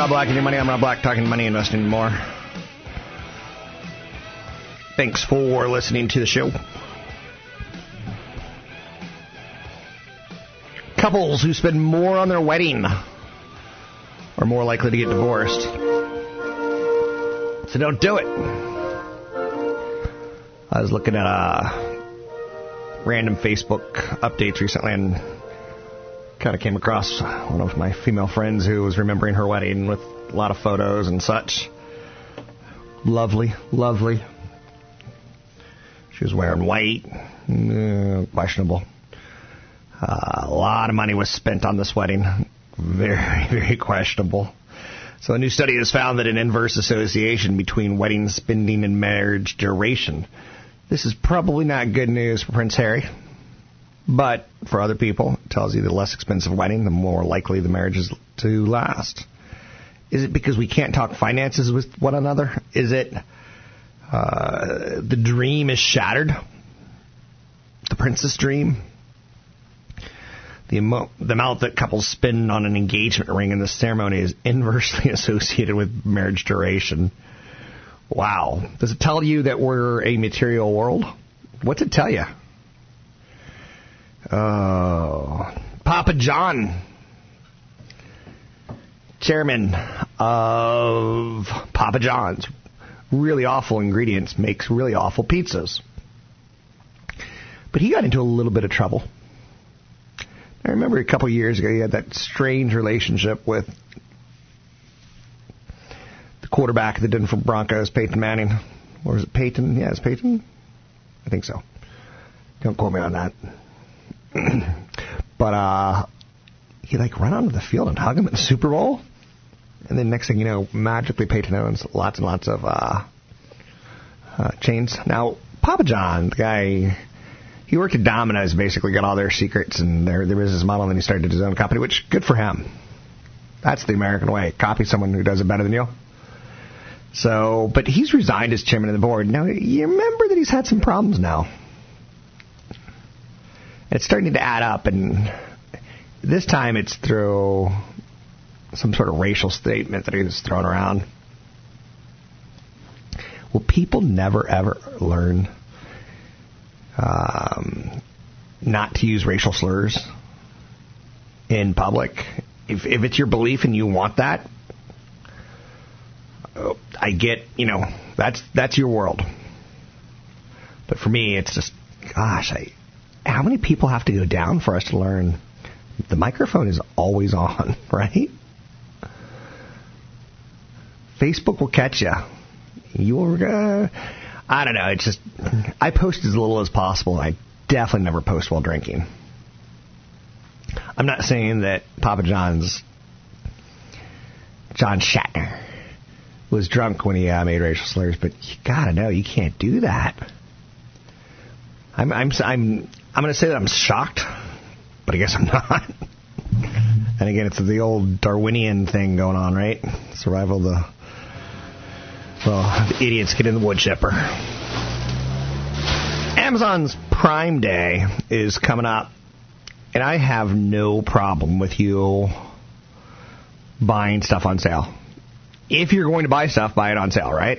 Rob Black and your money. I'm Rob Black, talking money, investing, more. Thanks for listening to the show. Couples who spend more on their wedding are more likely to get divorced. So don't do it. I was looking at uh, random Facebook updates recently and kind of came across one of my female friends who was remembering her wedding with a lot of photos and such. Lovely, lovely. She was wearing white, uh, questionable. Uh, a lot of money was spent on this wedding. Very, very questionable. So, a new study has found that an inverse association between wedding spending and marriage duration. This is probably not good news for Prince Harry. But for other people, it tells you the less expensive wedding, the more likely the marriage is to last. Is it because we can't talk finances with one another? Is it uh, the dream is shattered? The princess dream? The, emo- the amount that couples spend on an engagement ring in the ceremony is inversely associated with marriage duration. Wow. Does it tell you that we're a material world? What's it tell you? Oh, Papa John, chairman of Papa John's, really awful ingredients, makes really awful pizzas. But he got into a little bit of trouble. I remember a couple years ago he had that strange relationship with the quarterback of the Denver Broncos, Peyton Manning. Or was it Peyton? Yeah, it's Peyton. I think so. Don't quote me on that. but uh, he like run onto the field and hug him at the Super Bowl, and then next thing you know, magically Peyton owns lots and lots of uh, uh, chains. Now Papa John, the guy, he worked at Domino's, basically got all their secrets and their their business model, and then he started his own company, which good for him. That's the American way. Copy someone who does it better than you. So, but he's resigned as chairman of the board. Now, you remember that he's had some problems now. It's starting to add up, and this time it's through some sort of racial statement that he's thrown around. Will people never ever learn um, not to use racial slurs in public? If, if it's your belief and you want that, I get, you know, that's that's your world. But for me, it's just, gosh, I how many people have to go down for us to learn the microphone is always on, right? Facebook will catch you. You're, uh, I don't know. It's just, I post as little as possible. I definitely never post while drinking. I'm not saying that Papa John's, John Schnatter, was drunk when he uh, made racial slurs, but you gotta know you can't do that. I'm I'm I'm I'm gonna say that I'm shocked, but I guess I'm not. and again, it's the old Darwinian thing going on, right? Survival of the well, the idiots get in the wood chipper. Amazon's Prime Day is coming up, and I have no problem with you buying stuff on sale. If you're going to buy stuff, buy it on sale, right?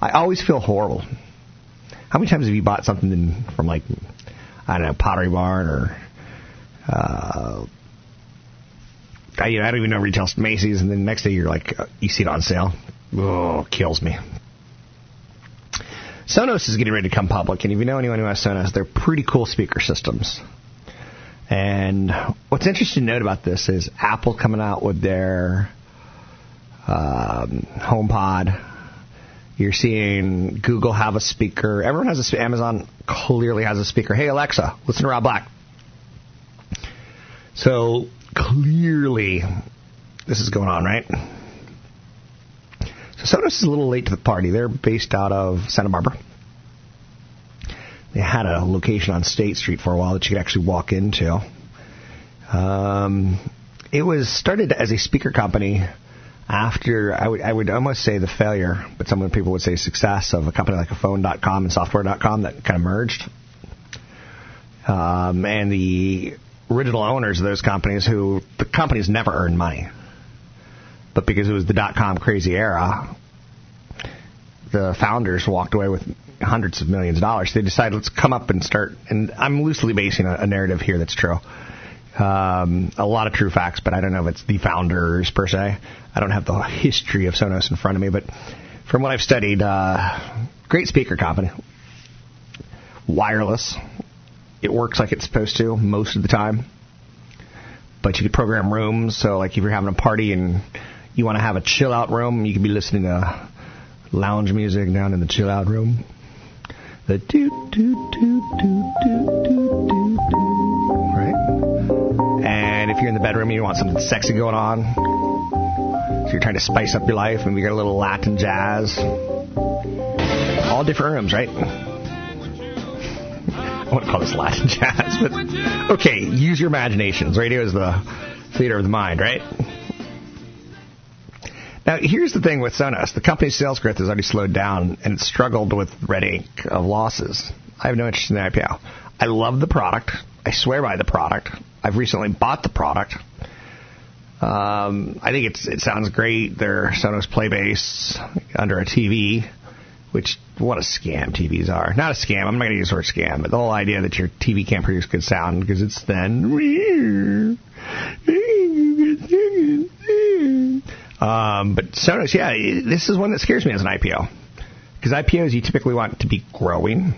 I always feel horrible. How many times have you bought something from like I don't know Pottery Barn or uh, I, you know, I don't even know retail Macy's, and then the next day you're like uh, you see it on sale. Oh, kills me. Sonos is getting ready to come public, and if you know anyone who has Sonos, they're pretty cool speaker systems. And what's interesting to note about this is Apple coming out with their um, HomePod. You're seeing Google have a speaker. Everyone has a speaker. Amazon clearly has a speaker. Hey Alexa, listen to Rob Black. So clearly, this is going on, right? So Sonos is a little late to the party. They're based out of Santa Barbara. They had a location on State Street for a while that you could actually walk into. Um, it was started as a speaker company after I would I would almost say the failure, but some people would say success of a company like a phone.com and software.com that kind of merged. Um, and the original owners of those companies who the companies never earned money. But because it was the dot com crazy era, the founders walked away with hundreds of millions of dollars. They decided let's come up and start. And I'm loosely basing a, a narrative here that's true. Um, a lot of true facts, but I don't know if it's the founders per se. I don't have the history of Sonos in front of me, but from what I've studied, uh, great speaker company, wireless. It works like it's supposed to most of the time, but you could program rooms. So, like if you're having a party and you want to have a chill out room, you could be listening to lounge music down in the chill out room. The you're in the bedroom and you want something sexy going on, so you're trying to spice up your life, and we got a little Latin jazz. All different rooms, right? I wouldn't call this Latin jazz, but okay, use your imaginations. Radio is the theater of the mind, right? Now, here's the thing with Sonos. The company's sales growth has already slowed down, and it's struggled with red ink of losses. I have no interest in the IPO. I love the product. I swear by the product. I've recently bought the product. Um, I think it's it sounds great. Their Sonos Playbase under a TV, which what a scam TVs are. Not a scam. I'm not going to use the word scam, but the whole idea that your TV can't produce good sound because it's then. Um, but Sonos, yeah, this is one that scares me as an IPO. Because IPOs, you typically want to be growing.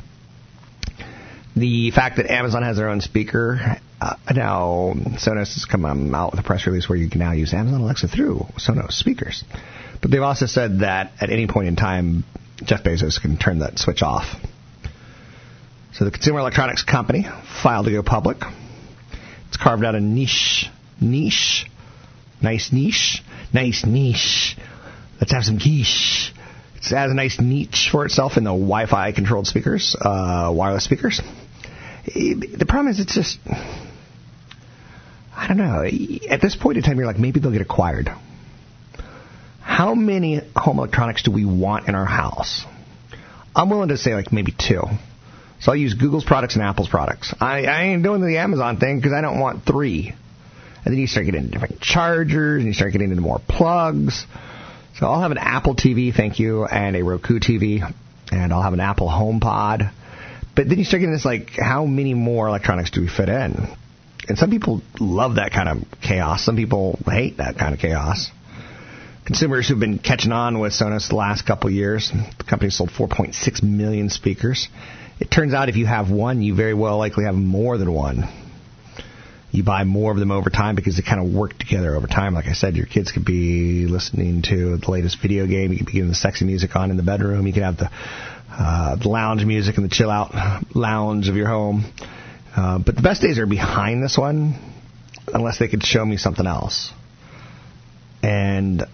The fact that Amazon has their own speaker, uh, now Sonos has come out with a press release where you can now use Amazon Alexa through Sonos speakers. But they've also said that at any point in time, Jeff Bezos can turn that switch off. So the consumer electronics company filed to go public. It's carved out a niche, niche, nice niche nice niche. Let's have some quiche. It has a nice niche for itself in the Wi-Fi controlled speakers, uh, wireless speakers. The problem is, it's just, I don't know. At this point in time, you're like, maybe they'll get acquired. How many home electronics do we want in our house? I'm willing to say like maybe two. So I'll use Google's products and Apple's products. I, I ain't doing the Amazon thing because I don't want three. And then you start getting into different chargers, and you start getting into more plugs. So I'll have an Apple TV, thank you, and a Roku TV, and I'll have an Apple HomePod. But then you start getting this like, how many more electronics do we fit in? And some people love that kind of chaos. Some people hate that kind of chaos. Consumers who've been catching on with Sonos the last couple years, the company sold 4.6 million speakers. It turns out if you have one, you very well likely have more than one you buy more of them over time because they kind of work together over time. Like I said, your kids could be listening to the latest video game. You could be getting the sexy music on in the bedroom. You could have the, uh, the lounge music and the chill out lounge of your home. Uh, but the best days are behind this one, unless they could show me something else. And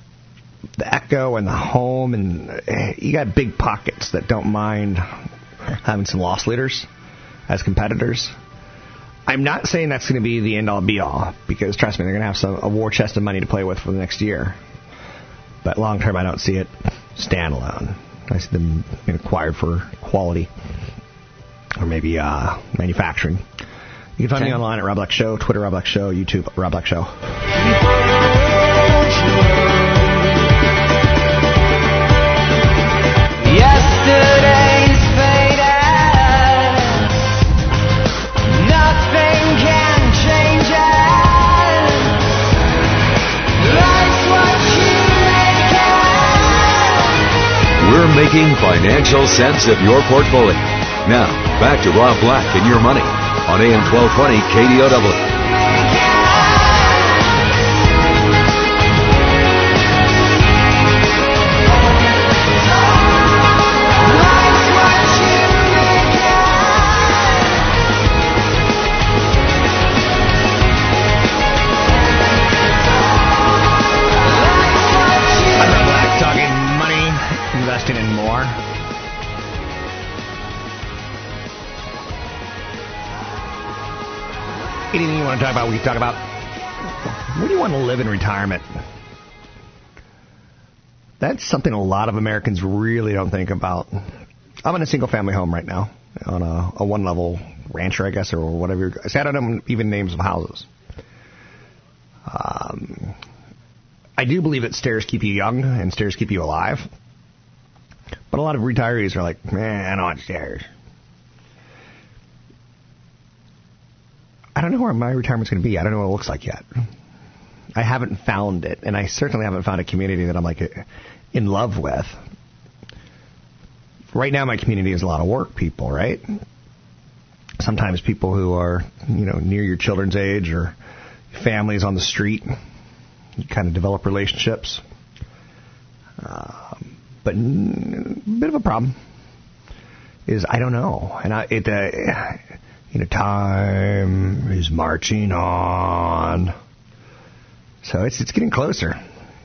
the Echo and the Home, and uh, you got big pockets that don't mind having some loss leaders as competitors. I'm not saying that's going to be the end all be all because trust me, they're going to have some a war chest of money to play with for the next year. But long term, I don't see it standalone. I see them being acquired for quality or maybe uh, manufacturing. You can find me online at Rob Black Show, Twitter Rob Black Show, YouTube Rob Black Show. Yesterday's Making financial sense of your portfolio. Now, back to Rob Black and your money on AM 1220 KDOW. Anything you want to talk about, we can talk about. Where do you want to live in retirement? That's something a lot of Americans really don't think about. I'm in a single family home right now, on a, a one level rancher, I guess, or whatever. See, I don't know even names of houses. Um, I do believe that stairs keep you young and stairs keep you alive. But a lot of retirees are like, man, I don't want stairs. I don't know where my retirement's going to be. I don't know what it looks like yet. I haven't found it, and I certainly haven't found a community that I'm like in love with. Right now, my community is a lot of work people, right? Sometimes people who are, you know, near your children's age or families on the street. You kind of develop relationships. Um, but a bit of a problem is I don't know, and I, it, uh, you know, time is marching on. So it's it's getting closer.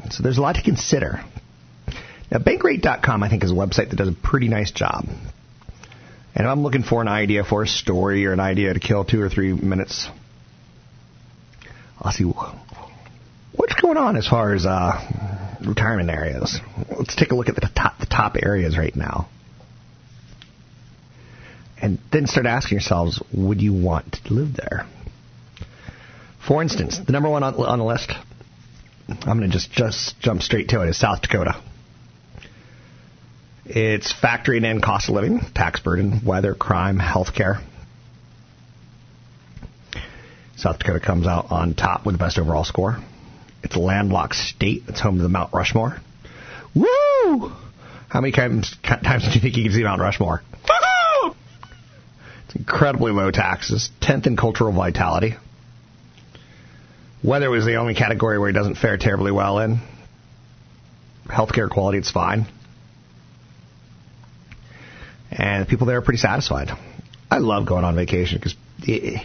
So there's a lot to consider. Now, Bankrate.com, I think, is a website that does a pretty nice job. And if I'm looking for an idea for a story or an idea to kill two or three minutes, I'll see what's going on as far as uh, retirement areas. Let's take a look at the top the top areas right now, and then start asking yourselves, would you want to live there? For instance, the number one on, on the list, I'm going to just just jump straight to it, is South Dakota. It's factoring in cost of living, tax burden, weather, crime, healthcare. South Dakota comes out on top with the best overall score. It's a landlocked state. It's home to the Mount Rushmore. Woo! How many times, times do you think you can see Mount Rushmore? Incredibly low taxes. Tenth in cultural vitality. Weather was the only category where he doesn't fare terribly well in. Healthcare quality, it's fine. And the people there are pretty satisfied. I love going on vacation because eh,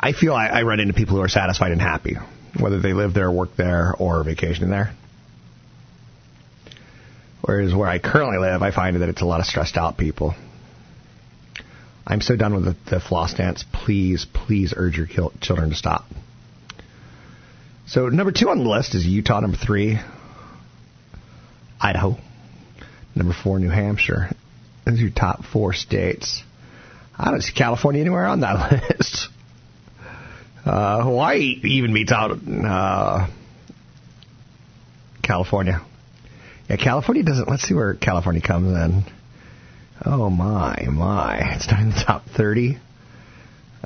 I feel I, I run into people who are satisfied and happy, whether they live there, work there, or vacation there. Whereas where I currently live, I find that it's a lot of stressed out people. I'm so done with the, the floss dance. Please, please urge your children to stop. So number two on the list is Utah. Number three, Idaho. Number four, New Hampshire. Those are your top four states. I don't see California anywhere on that list. Uh, Hawaii even beats out uh, California. Yeah, California doesn't. Let's see where California comes in. Oh my, my! It's not in the top thirty.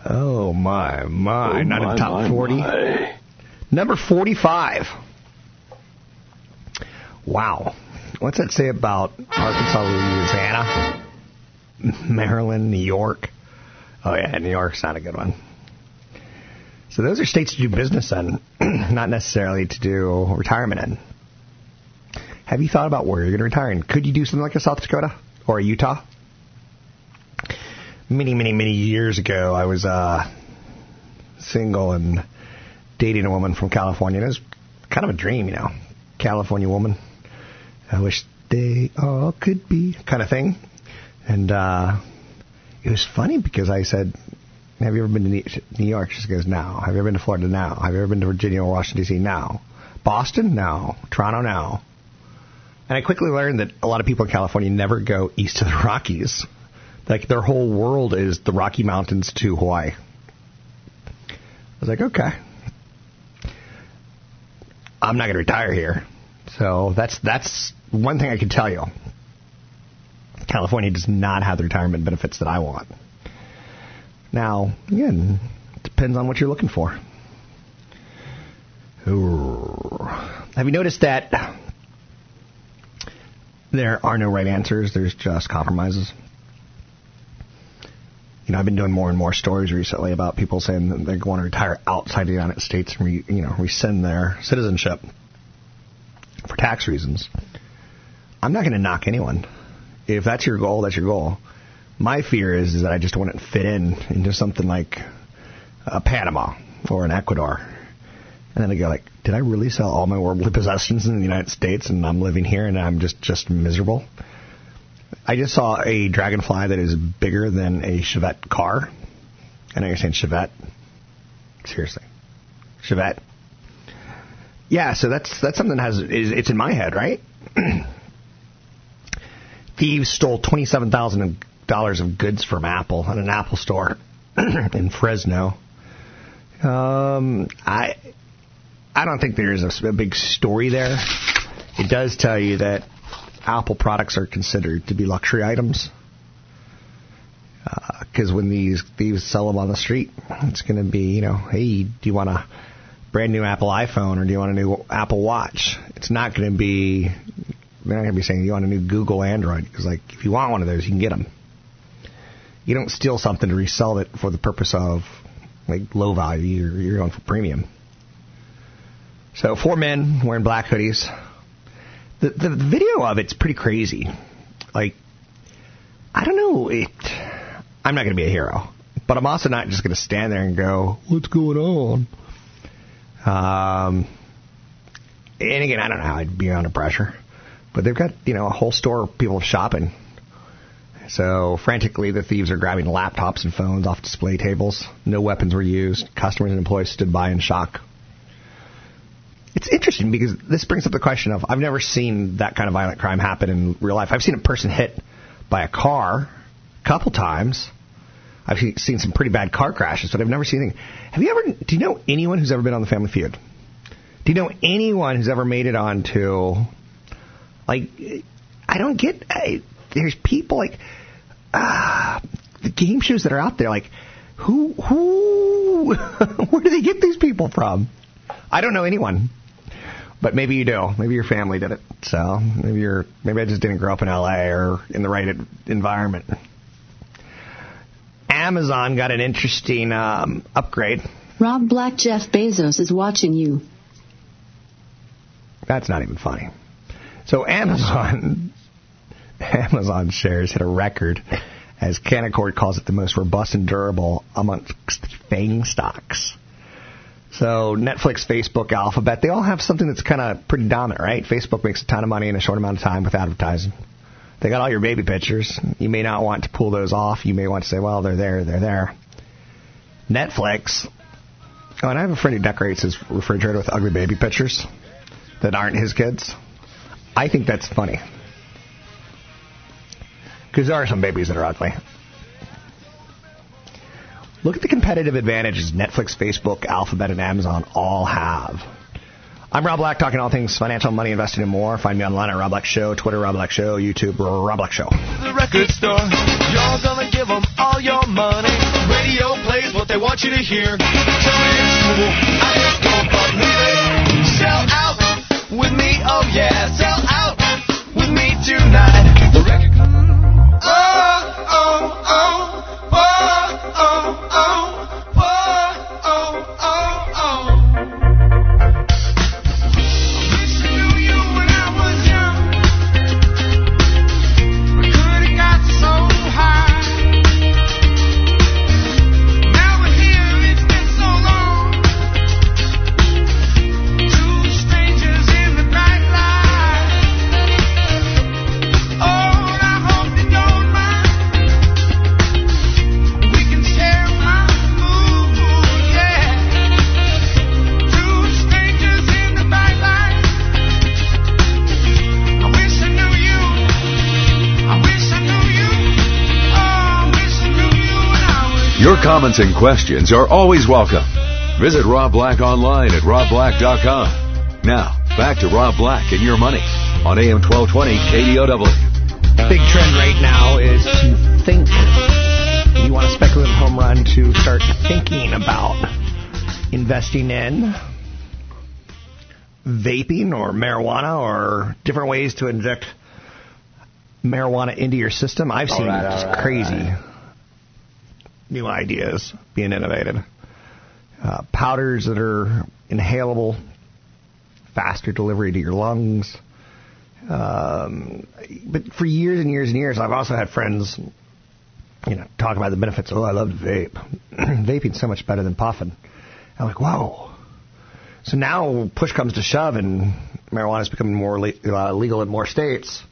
Oh my, my! Oh, not in the top my, forty. my. Number forty-five. Wow. What's that say about Arkansas, Louisiana, Maryland, New York? Oh yeah, New York's not a good one. So those are states to do business in, not necessarily to do retirement in. Have you thought about where you're going to retire in? Could you do something like a South Dakota or Utah? Many, many, many years ago, I was uh, single and dating a woman from California. And it was kind of a dream, you know. California woman. I wish they all could be kind of thing. And uh, it was funny because I said, have you ever been to New York? She goes, no. Have you ever been to Florida? No. Have you ever been to Virginia or Washington, D.C.? No. Boston? No. Toronto? No. And I quickly learned that a lot of people in California never go east of the Rockies. Like their whole world is the Rocky Mountains to Hawaii. I was like, okay. I'm not going to retire here. So that's that's one thing I can tell you. California does not have the retirement benefits that I want. Now, again, depends on what you're looking for. Have you noticed that there are no right answers? There's just compromises. You know, I've been doing more and more stories recently about people saying that they want to retire outside the United States and re, you know rescind their citizenship for tax reasons. I'm not going to knock anyone. If that's your goal, that's your goal. My fear is, is that I just wouldn't fit in into something like a Panama or an Ecuador. And then I go like, did I really sell all my worldly possessions in the United States and I'm living here and I'm just, just miserable? I just saw a dragonfly that is bigger than a Chevette car. I know you're saying Chevette. Seriously. Chevette. Yeah, so that's that's something that has is it's in my head, right? Thieves stole twenty seven thousand dollars of goods from Apple at an Apple store in Fresno. Um, I I don't think there's a, a big story there. It does tell you that Apple products are considered to be luxury items. Because uh, when these thieves sell them on the street, it's going to be, you know, hey, do you want a brand new Apple iPhone or do you want a new Apple Watch? It's not going to be, they're not going to be saying you want a new Google Android. Because, like, if you want one of those, you can get them. You don't steal something to resell it for the purpose of, like, low value. You're, you're going for premium. So, four men wearing black hoodies the the video of it's pretty crazy. Like, I don't know. It. I'm not going to be a hero, but I'm also not just going to stand there and go, "What's going on?" Um. And again, I don't know how I'd be under pressure, but they've got you know a whole store of people shopping. So frantically, the thieves are grabbing laptops and phones off display tables. No weapons were used. Customers and employees stood by in shock. It's interesting because this brings up the question of I've never seen that kind of violent crime happen in real life. I've seen a person hit by a car a couple times. I've seen some pretty bad car crashes, but I've never seen anything. Have you ever? Do you know anyone who's ever been on the Family Feud? Do you know anyone who's ever made it onto? Like, I don't get. I, there's people like uh, the game shows that are out there. Like, who who? where do they get these people from? I don't know anyone. But maybe you do. Maybe your family did it. So maybe you're maybe I just didn't grow up in LA or in the right environment. Amazon got an interesting um, upgrade. Rob Black Jeff Bezos is watching you. That's not even funny. So Amazon Amazon shares hit a record as Canaccord calls it the most robust and durable amongst FANG stocks. So Netflix, Facebook, Alphabet, they all have something that's kind of pretty dominant, right? Facebook makes a ton of money in a short amount of time with advertising. They got all your baby pictures. You may not want to pull those off. You may want to say, well, they're there, they're there. Netflix. Oh, and I have a friend who decorates his refrigerator with ugly baby pictures that aren't his kids. I think that's funny. Because there are some babies that are ugly. Look at the competitive advantages Netflix, Facebook, Alphabet, and Amazon all have. I'm Rob Black, talking all things financial, money, investing, and more. Find me online at Rob Black Show, Twitter, Rob Black Show, YouTube, Rob Black Show. The record store, you're gonna give them all your money. Radio plays what they want you to hear. Tell me it's cool, I just don't believe it. Sell out with me, oh yeah, sell out with me tonight. The record. Oh, oh, oh. Comments and questions are always welcome. Visit Rob Black online at robblack.com. Now, back to Rob Black and your money on AM 1220 KDOW. Big trend right now is to think. You want a speculative home run to start thinking about investing in vaping or marijuana or different ways to inject marijuana into your system. I've seen right, all just right, crazy all right. New ideas being innovated. Uh, powders that are inhalable, faster delivery to your lungs. Um, but for years and years and years, I've also had friends, you know, talk about the benefits. Oh, I love vape. Vaping's so much better than puffing. I'm like, whoa. So now push comes to shove, and marijuana is becoming more le- uh, legal in more states.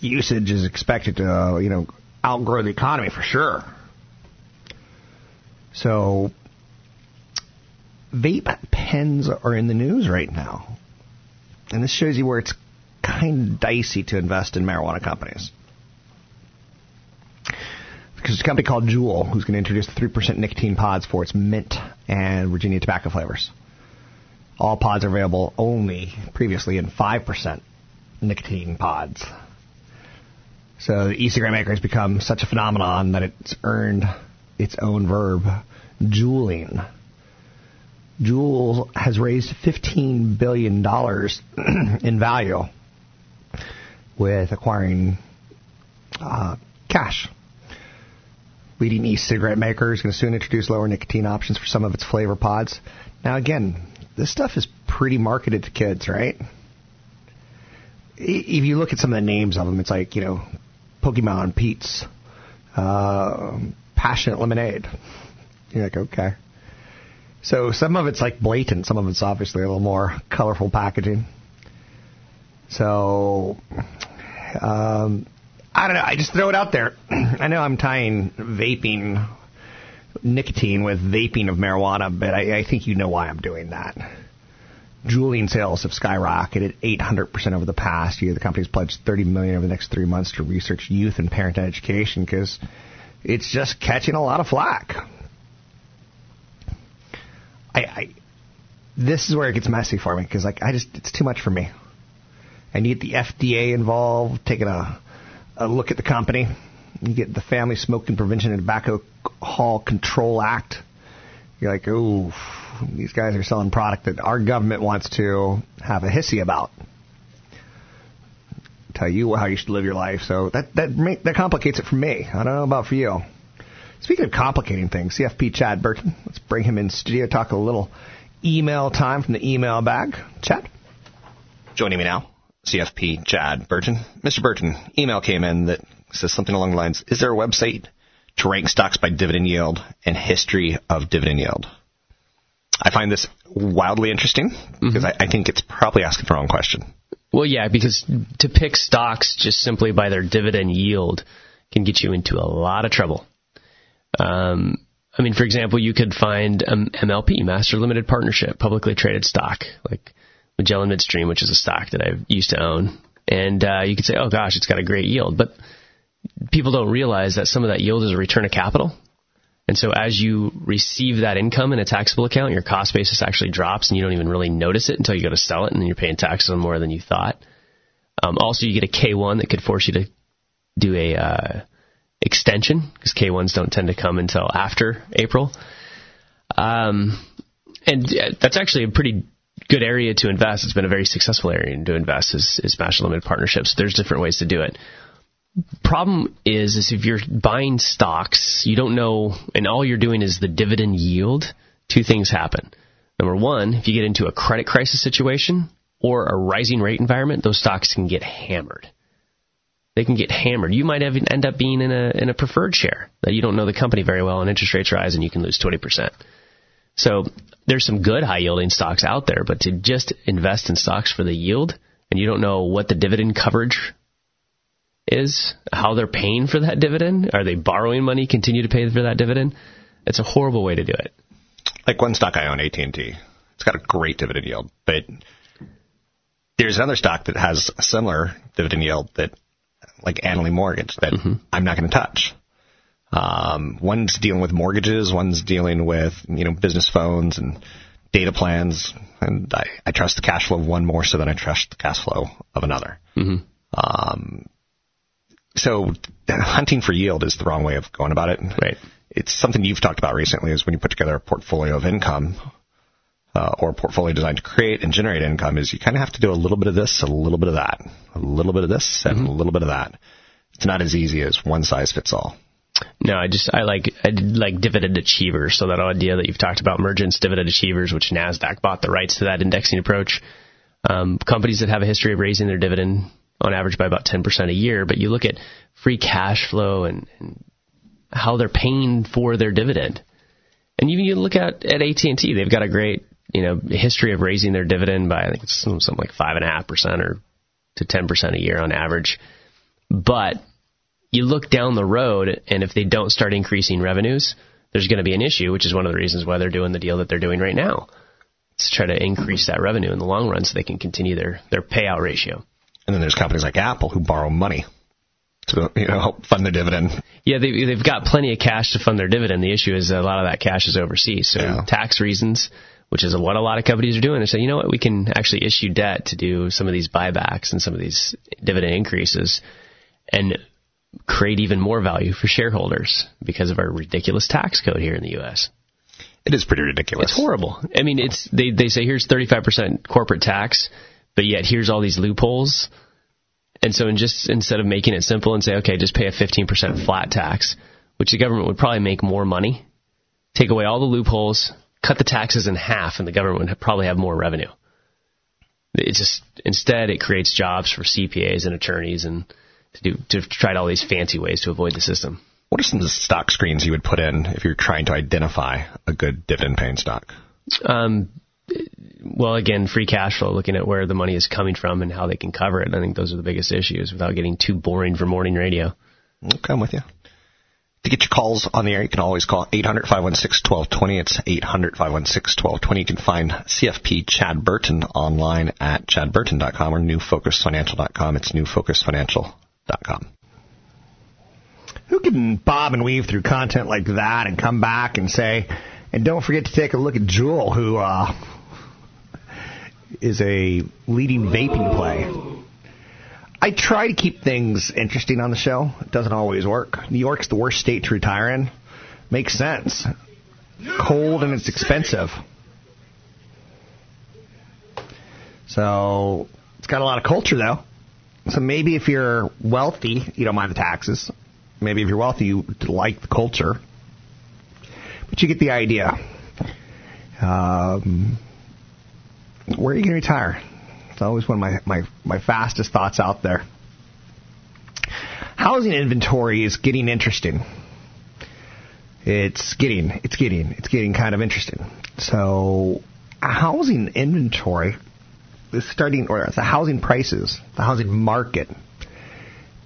Usage is expected to, uh, you know, outgrow the economy for sure. So, vape pens are in the news right now. And this shows you where it's kind of dicey to invest in marijuana companies. Because there's a company called Juul who's going to introduce the 3% nicotine pods for its mint and Virginia tobacco flavors. All pods are available only previously in 5% nicotine pods. So the e-cigarette maker has become such a phenomenon that it's earned its own verb, juuling. Juul has raised $15 billion in value with acquiring uh, cash. Leading e-cigarette maker is going to soon introduce lower nicotine options for some of its flavor pods. Now, again, this stuff is pretty marketed to kids, right? If you look at some of the names of them, it's like, you know, Pokemon Pete's, uh, Passionate Lemonade. You're like, okay. So some of it's like blatant, some of it's obviously a little more colorful packaging. So, um, I don't know. I just throw it out there. I know I'm tying vaping nicotine with vaping of marijuana, but I, I think you know why I'm doing that. Juuling sales have skyrocketed 800% over the past year. The company's pledged 30 million over the next three months to research youth and parent education because it's just catching a lot of flack. I, I this is where it gets messy for me because like I just it's too much for me. I need the FDA involved, taking a a look at the company. You get the Family Smoking Prevention and Tobacco Hall Control Act. You're like, ooh, these guys are selling product that our government wants to have a hissy about. Tell you how you should live your life. So that that that complicates it for me. I don't know about for you. Speaking of complicating things, CFP Chad Burton. Let's bring him in studio. Talk a little email time from the email bag. Chad. Joining me now, CFP Chad Burton. Mr. Burton, email came in that says something along the lines, is there a website to rank stocks by dividend yield and history of dividend yield? I find this wildly interesting because I, I think it's probably asking the wrong question. Well, yeah, because to pick stocks just simply by their dividend yield can get you into a lot of trouble. Um, I mean, for example, you could find um, MLP, Master Limited Partnership, publicly traded stock, like Magellan Midstream, which is a stock that I used to own. And uh, you could say, oh gosh, it's got a great yield. But people don't realize that some of that yield is a return of capital. And so as you receive that income in a taxable account, your cost basis actually drops and you don't even really notice it until you go to sell it and then you're paying taxes on more than you thought. Um, also, you get a K1 that could force you to do a uh, extension because K1s don't tend to come until after April. Um, and uh, that's actually a pretty good area to invest. It's been a very successful area to invest is, is master limited partnerships. There's different ways to do it. Problem is, is if you're buying stocks, you don't know, and all you're doing is the dividend yield. Two things happen. Number one, if you get into a credit crisis situation or a rising rate environment, those stocks can get hammered. They can get hammered. You might have, end up being in a in a preferred share that you don't know the company very well, and interest rates rise, and you can lose twenty percent. So there's some good high yielding stocks out there, but to just invest in stocks for the yield and you don't know what the dividend coverage is, how they're paying for that dividend, are they borrowing money, continue to pay for that dividend? It's a horrible way to do it. Like one stock I own, AT&T. It's got a great dividend yield, but there's another stock that has a similar dividend yield that, like Annaly Mortgage, that I'm not going to touch. Um, one's dealing with mortgages, one's dealing with you know business phones and data plans, and I, I trust the cash flow of one more so than I trust the cash flow of another. Mm-hmm. Um, so hunting for yield is the wrong way of going about it. Right. It's something you've talked about recently is when you put together a portfolio of income uh, or a portfolio designed to create and generate income is you kind of have to do a little bit of this, a little bit of that, a little bit of this, and Mm-hmm. a little bit of that. It's not as easy as one size fits all. No, I just I like I like dividend achievers. So that idea that you've talked about, Mergent's dividend achievers, which Nasdaq bought the rights to that indexing approach. Um, companies that have a history of raising their dividend on average by about 10% a year, but you look at free cash flow and, and how they're paying for their dividend. And even you look at at AT and T, they've got a great you know history of raising their dividend by I think it's something like five and a half percent or to 10% a year on average. But you look down the road, and if they don't start increasing revenues, there's going to be an issue, which is one of the reasons why they're doing the deal that they're doing right now. To try to increase that revenue in the long run so they can continue their, their payout ratio. And then there's companies like Apple who borrow money to you know help fund their dividend. Yeah, they, they've got plenty of cash to fund their dividend. The issue is a lot of that cash is overseas. So Yeah. tax reasons, which is what a lot of companies are doing, they're saying, you know what, we can actually issue debt to do some of these buybacks and some of these dividend increases and create even more value for shareholders because of our ridiculous tax code here in the U.S. It is pretty ridiculous. It's horrible. I mean, it's they they say here's 35% corporate tax, but yet here's all these loopholes. And so in just instead of making it simple and say okay, just pay a 15% flat tax, which the government would probably make more money, take away all the loopholes, cut the taxes in half and the government would probably have more revenue. It just instead it creates jobs for CPAs and attorneys and to do to try all these fancy ways to avoid the system. What are some of the stock screens you would put in if you're trying to identify a good dividend paying stock? Um, well, again, free cash flow, looking at where the money is coming from and how they can cover it. I think those are the biggest issues without getting too boring for morning radio. Okay, I'm with you. To get your calls on the air, you can always call 800-516-1220. It's 800-516-1220. You can find CFP Chad Burton online at chadburton.com or newfocusfinancial.com. It's newfocusfinancial.com. Who can bob and weave through content like that and come back and say, and don't forget to take a look at Juul, who uh, is a leading vaping play. I try to keep things interesting on the show. It doesn't always work. New York's the worst state to retire in. Makes sense. Cold and it's expensive. So it's got a lot of culture though. So maybe if you're wealthy, you don't mind the taxes. Maybe if you're wealthy, you like the culture. But you get the idea. Um, where are you going to retire? It's always one of my, my, my fastest thoughts out there. Housing inventory is getting interesting. It's getting, it's getting, it's getting kind of interesting. So, housing inventory is starting, or the housing prices, the housing market,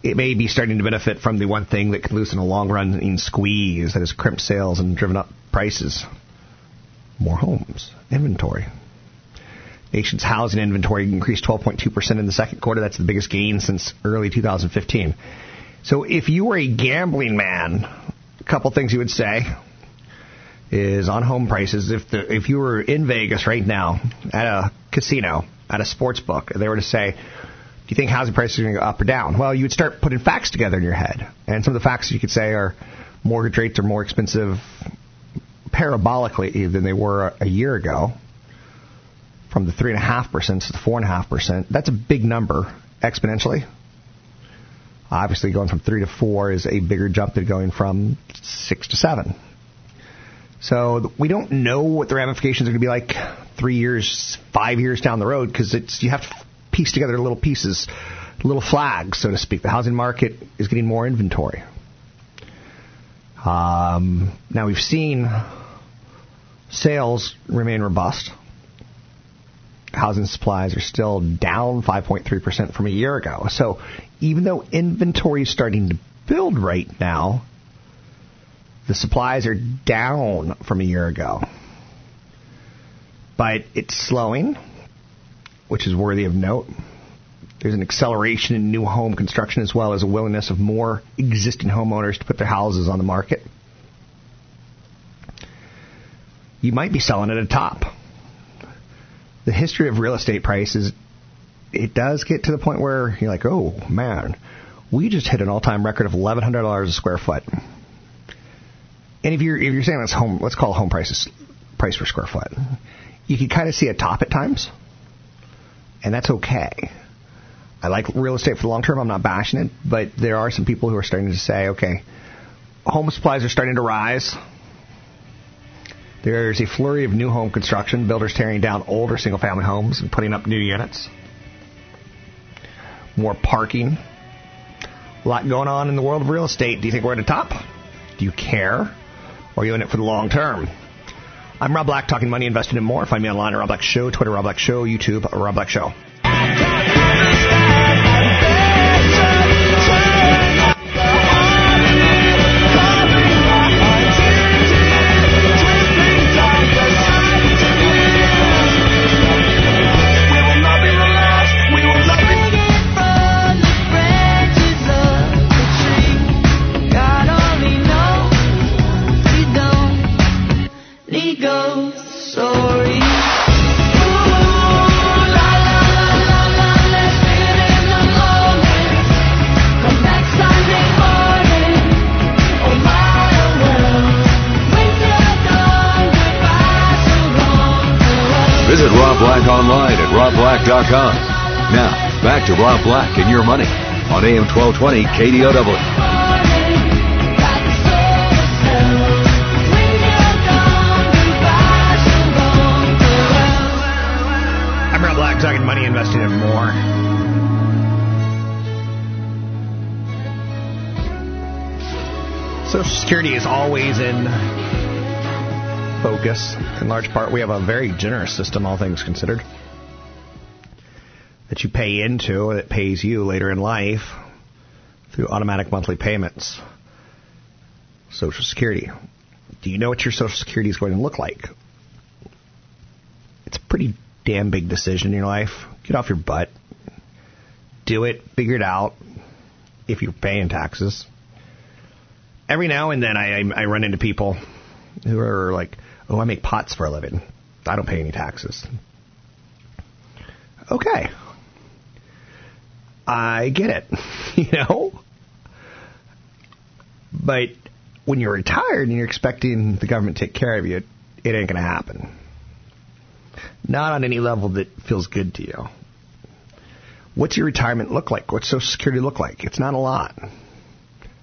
it may be starting to benefit from the one thing that can loosen a long running squeeze that has crimped sales and driven up prices. More homes, inventory. Nation's housing inventory increased 12.2% in the second quarter. That's the biggest gain since early 2015. So if you were a gambling man, a couple things you would say is on home prices. If the if you were in Vegas right now at a casino, at a sports book, they were to say, do you think housing prices are going to go up or down? Well, you would start putting facts together in your head. And some of the facts you could say are mortgage rates are more expensive parabolically than they were a year ago from the 3.5% to the 4.5%. That's a big number exponentially. Obviously, going from 3 to 4 is a bigger jump than going from 6 to 7. So we don't know what the ramifications are going to be like three years, five years down the road because it's you have to piece together little pieces, little flags, so to speak. The housing market is getting more inventory. Um, now we've seen sales remain robust. Housing supplies are still down 5.3% from a year ago. So even though inventory is starting to build right now, the supplies are down from a year ago. But it's slowing, which is worthy of note. There's an acceleration in new home construction as well as a willingness of more existing homeowners to put their houses on the market. You might be selling at a top. The history of real estate prices, it does get to the point where you're like, oh man, we just hit an all-time record of $1,100 a square foot. And if you're if you're saying that's home, let's call home prices price per square foot, you can kind of see a top at times, and that's okay. I like real estate for the long term. I'm not bashing it, but there are some people who are starting to say, okay, home supplies are starting to rise. There's a flurry of new home construction, builders tearing down older single family homes and putting up new units. More parking. A lot going on in the world of real estate. Do you think we're at the top? Do you care? Or are you in it for the long term? I'm Rob Black, talking money, investing, and more. Find me online at Rob Black Show, Twitter, Rob Black Show, YouTube, Rob Black Show. At Now, back to Rob Black and your money on AM 1220 KDOW. I'm Rob Black, talking money, investing, and more. Social Security is always in focus. In large part, we have a very generous system, all things considered, that you pay into that pays you later in life through automatic monthly payments. Social Security. Do you know what your Social Security is going to look like? It's a pretty damn big decision in your life. Get off your butt. Do it. Figure it out. If you're paying taxes. Every now and then I, I run into people who are like, oh, I make pots for a living. I don't pay any taxes. Okay. I get it. you know? But when you're retired and you're expecting the government to take care of you, it, ain't going to happen. Not on any level that feels good to you. What's your retirement look like? What's Social Security look like? It's not a lot.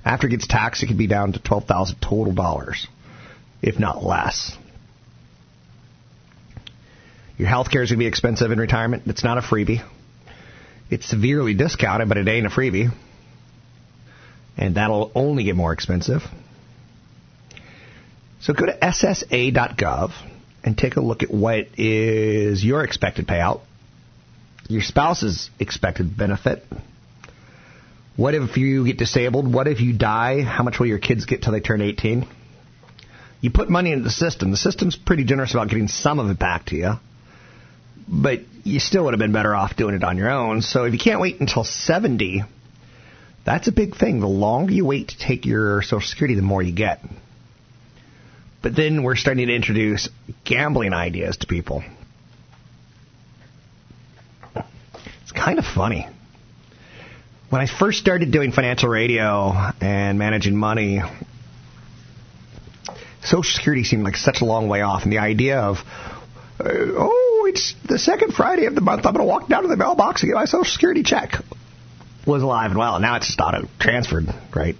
After it gets taxed, it could be down to 12000 total dollars, if not less. Your health care is going to be expensive in retirement. It's not a freebie. It's severely discounted, but it ain't a freebie. And that'll only get more expensive. So go to ssa.gov and take a look at what is your expected payout, your spouse's expected benefit. What if you get disabled? What if you die? How much will your kids get till they turn 18? You put money into the system. The system's pretty generous about getting some of it back to you, but you still would have been better off doing it on your own. So if you can't wait until 70, that's a big thing. The longer you wait to take your Social Security, the more you get. But then we're starting to introduce gambling ideas to people. It's kind of funny. When I first started doing financial radio and managing money, Social Security seemed like such a long way off. And the idea of, uh, oh, it's the second Friday of the month, I'm going to walk down to the mailbox and get my Social Security check was alive and well. And now it's just auto transferred, right?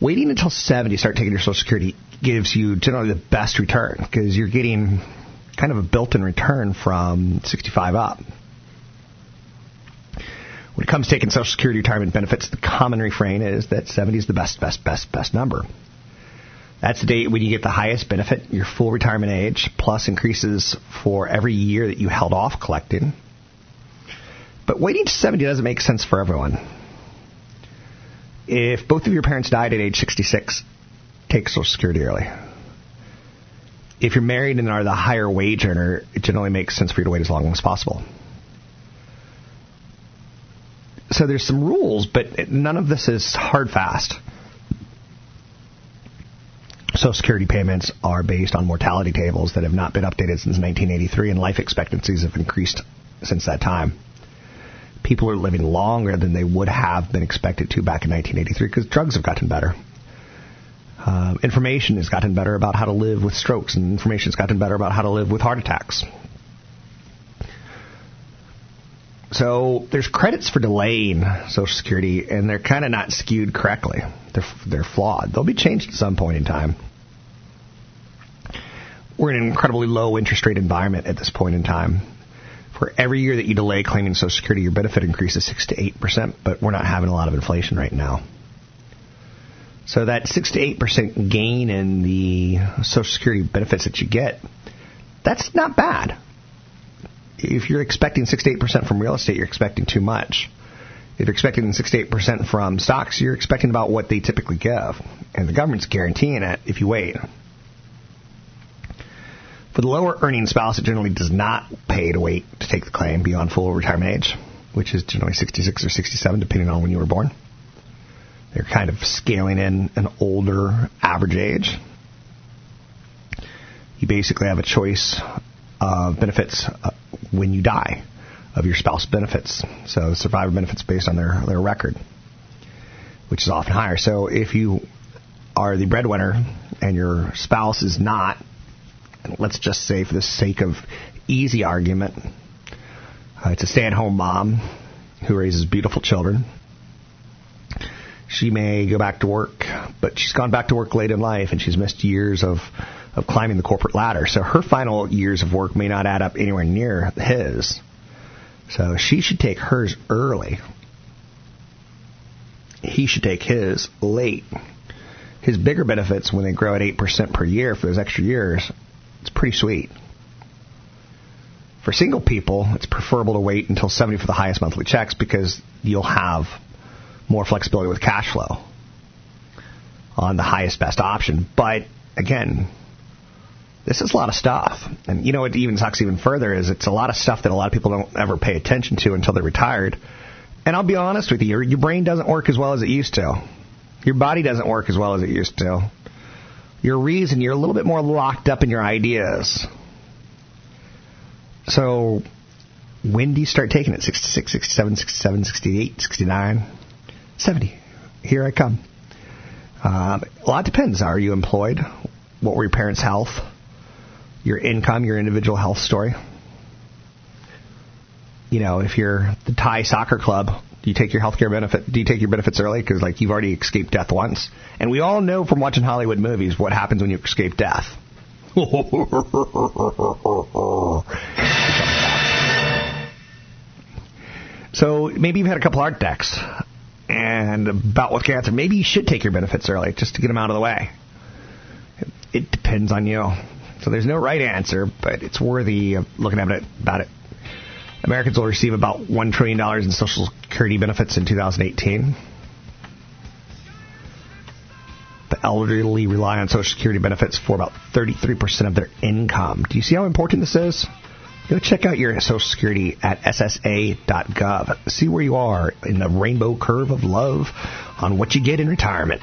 Waiting until 70 to start taking your Social Security gives you generally the best return because you're getting kind of a built-in return from 65 up. When it comes to taking Social Security retirement benefits, the common refrain is that 70 is the best, best, best, best number. That's the date when you get the highest benefit, your full retirement age, plus increases for every year that you held off collecting. But waiting to 70 doesn't make sense for everyone. If both of your parents died at age 66, take Social Security early. If you're married and are the higher wage earner, it generally makes sense for you to wait as long as possible. so there's some rules, but none of this is hard fast. Social Security payments are based on mortality tables that have not been updated since 1983, and life expectancies have increased since that time. People are living longer than they would have been expected to back in 1983 because drugs have gotten better. Uh, information has gotten better about how to live with strokes, and information has gotten better about how to live with heart attacks. So there's credits for delaying Social Security, and they're kind of not skewed correctly. They're they're flawed. They'll be changed at some point in time. We're in an incredibly low interest rate environment at this point in time. For every year that you delay claiming Social Security, your benefit increases six to eight percent, but we're not having a lot of inflation right now. So that six to eight percent gain in the Social Security benefits that you get, that's not bad if you're expecting 6 to 8% from real estate, you're expecting too much. If you're expecting 6 to 8% from stocks, you're expecting about what they typically give. And the government's guaranteeing it if you wait. For the lower earning spouse, it generally does not pay to wait to take the claim beyond full retirement age, which is generally 66 or 67, depending on when you were born. They're kind of scaling in an older average age. You basically have a choice of benefits uh, when you die of your spouse benefits. So survivor benefits based on their, their record, which is often higher. So if you are the breadwinner and your spouse is not, let's just say for the sake of easy argument, uh, it's a stay-at-home mom who raises beautiful children. She may go back to work, but she's gone back to work late in life and she's missed years of of climbing the corporate ladder. So her final years of work may not add up anywhere near his. So she should take hers early. He should take his late. His bigger benefits when they grow at 8% per year for those extra years, it's pretty sweet. For single people, it's preferable to wait until 70 for the highest monthly checks because you'll have more flexibility with cash flow on the highest best option. But again, this is a lot of stuff. And you know what even sucks even further is it's a lot of stuff that a lot of people don't ever pay attention to until they're retired. And I'll be honest with you, your, your brain doesn't work as well as it used to. Your body doesn't work as well as it used to. Your reason, you're a little bit more locked up in your ideas. So, when do you start taking it? 66, 67, 67, 68, 69, 70. Here I come. Uh, a lot depends. Are you employed? What were your parents' health? your income, your individual health story. You know, if you're the Thai soccer club, do you take your health care benefit? Do you take your benefits early because like you've already escaped death once? And we all know from watching Hollywood movies what happens when you escape death. so maybe you've had a couple heart attacks and about with cancer. Maybe you should take your benefits early just to get them out of the way. It depends on you. So there's no right answer, but it's worthy of looking at it about it. Americans will receive about $1 trillion in Social Security benefits in 2018. The elderly rely on Social Security benefits for about 33% of their income. Do you see how important this is? Go check out your Social Security at ssa.gov. See where you are in the rainbow curve of love on what you get in retirement.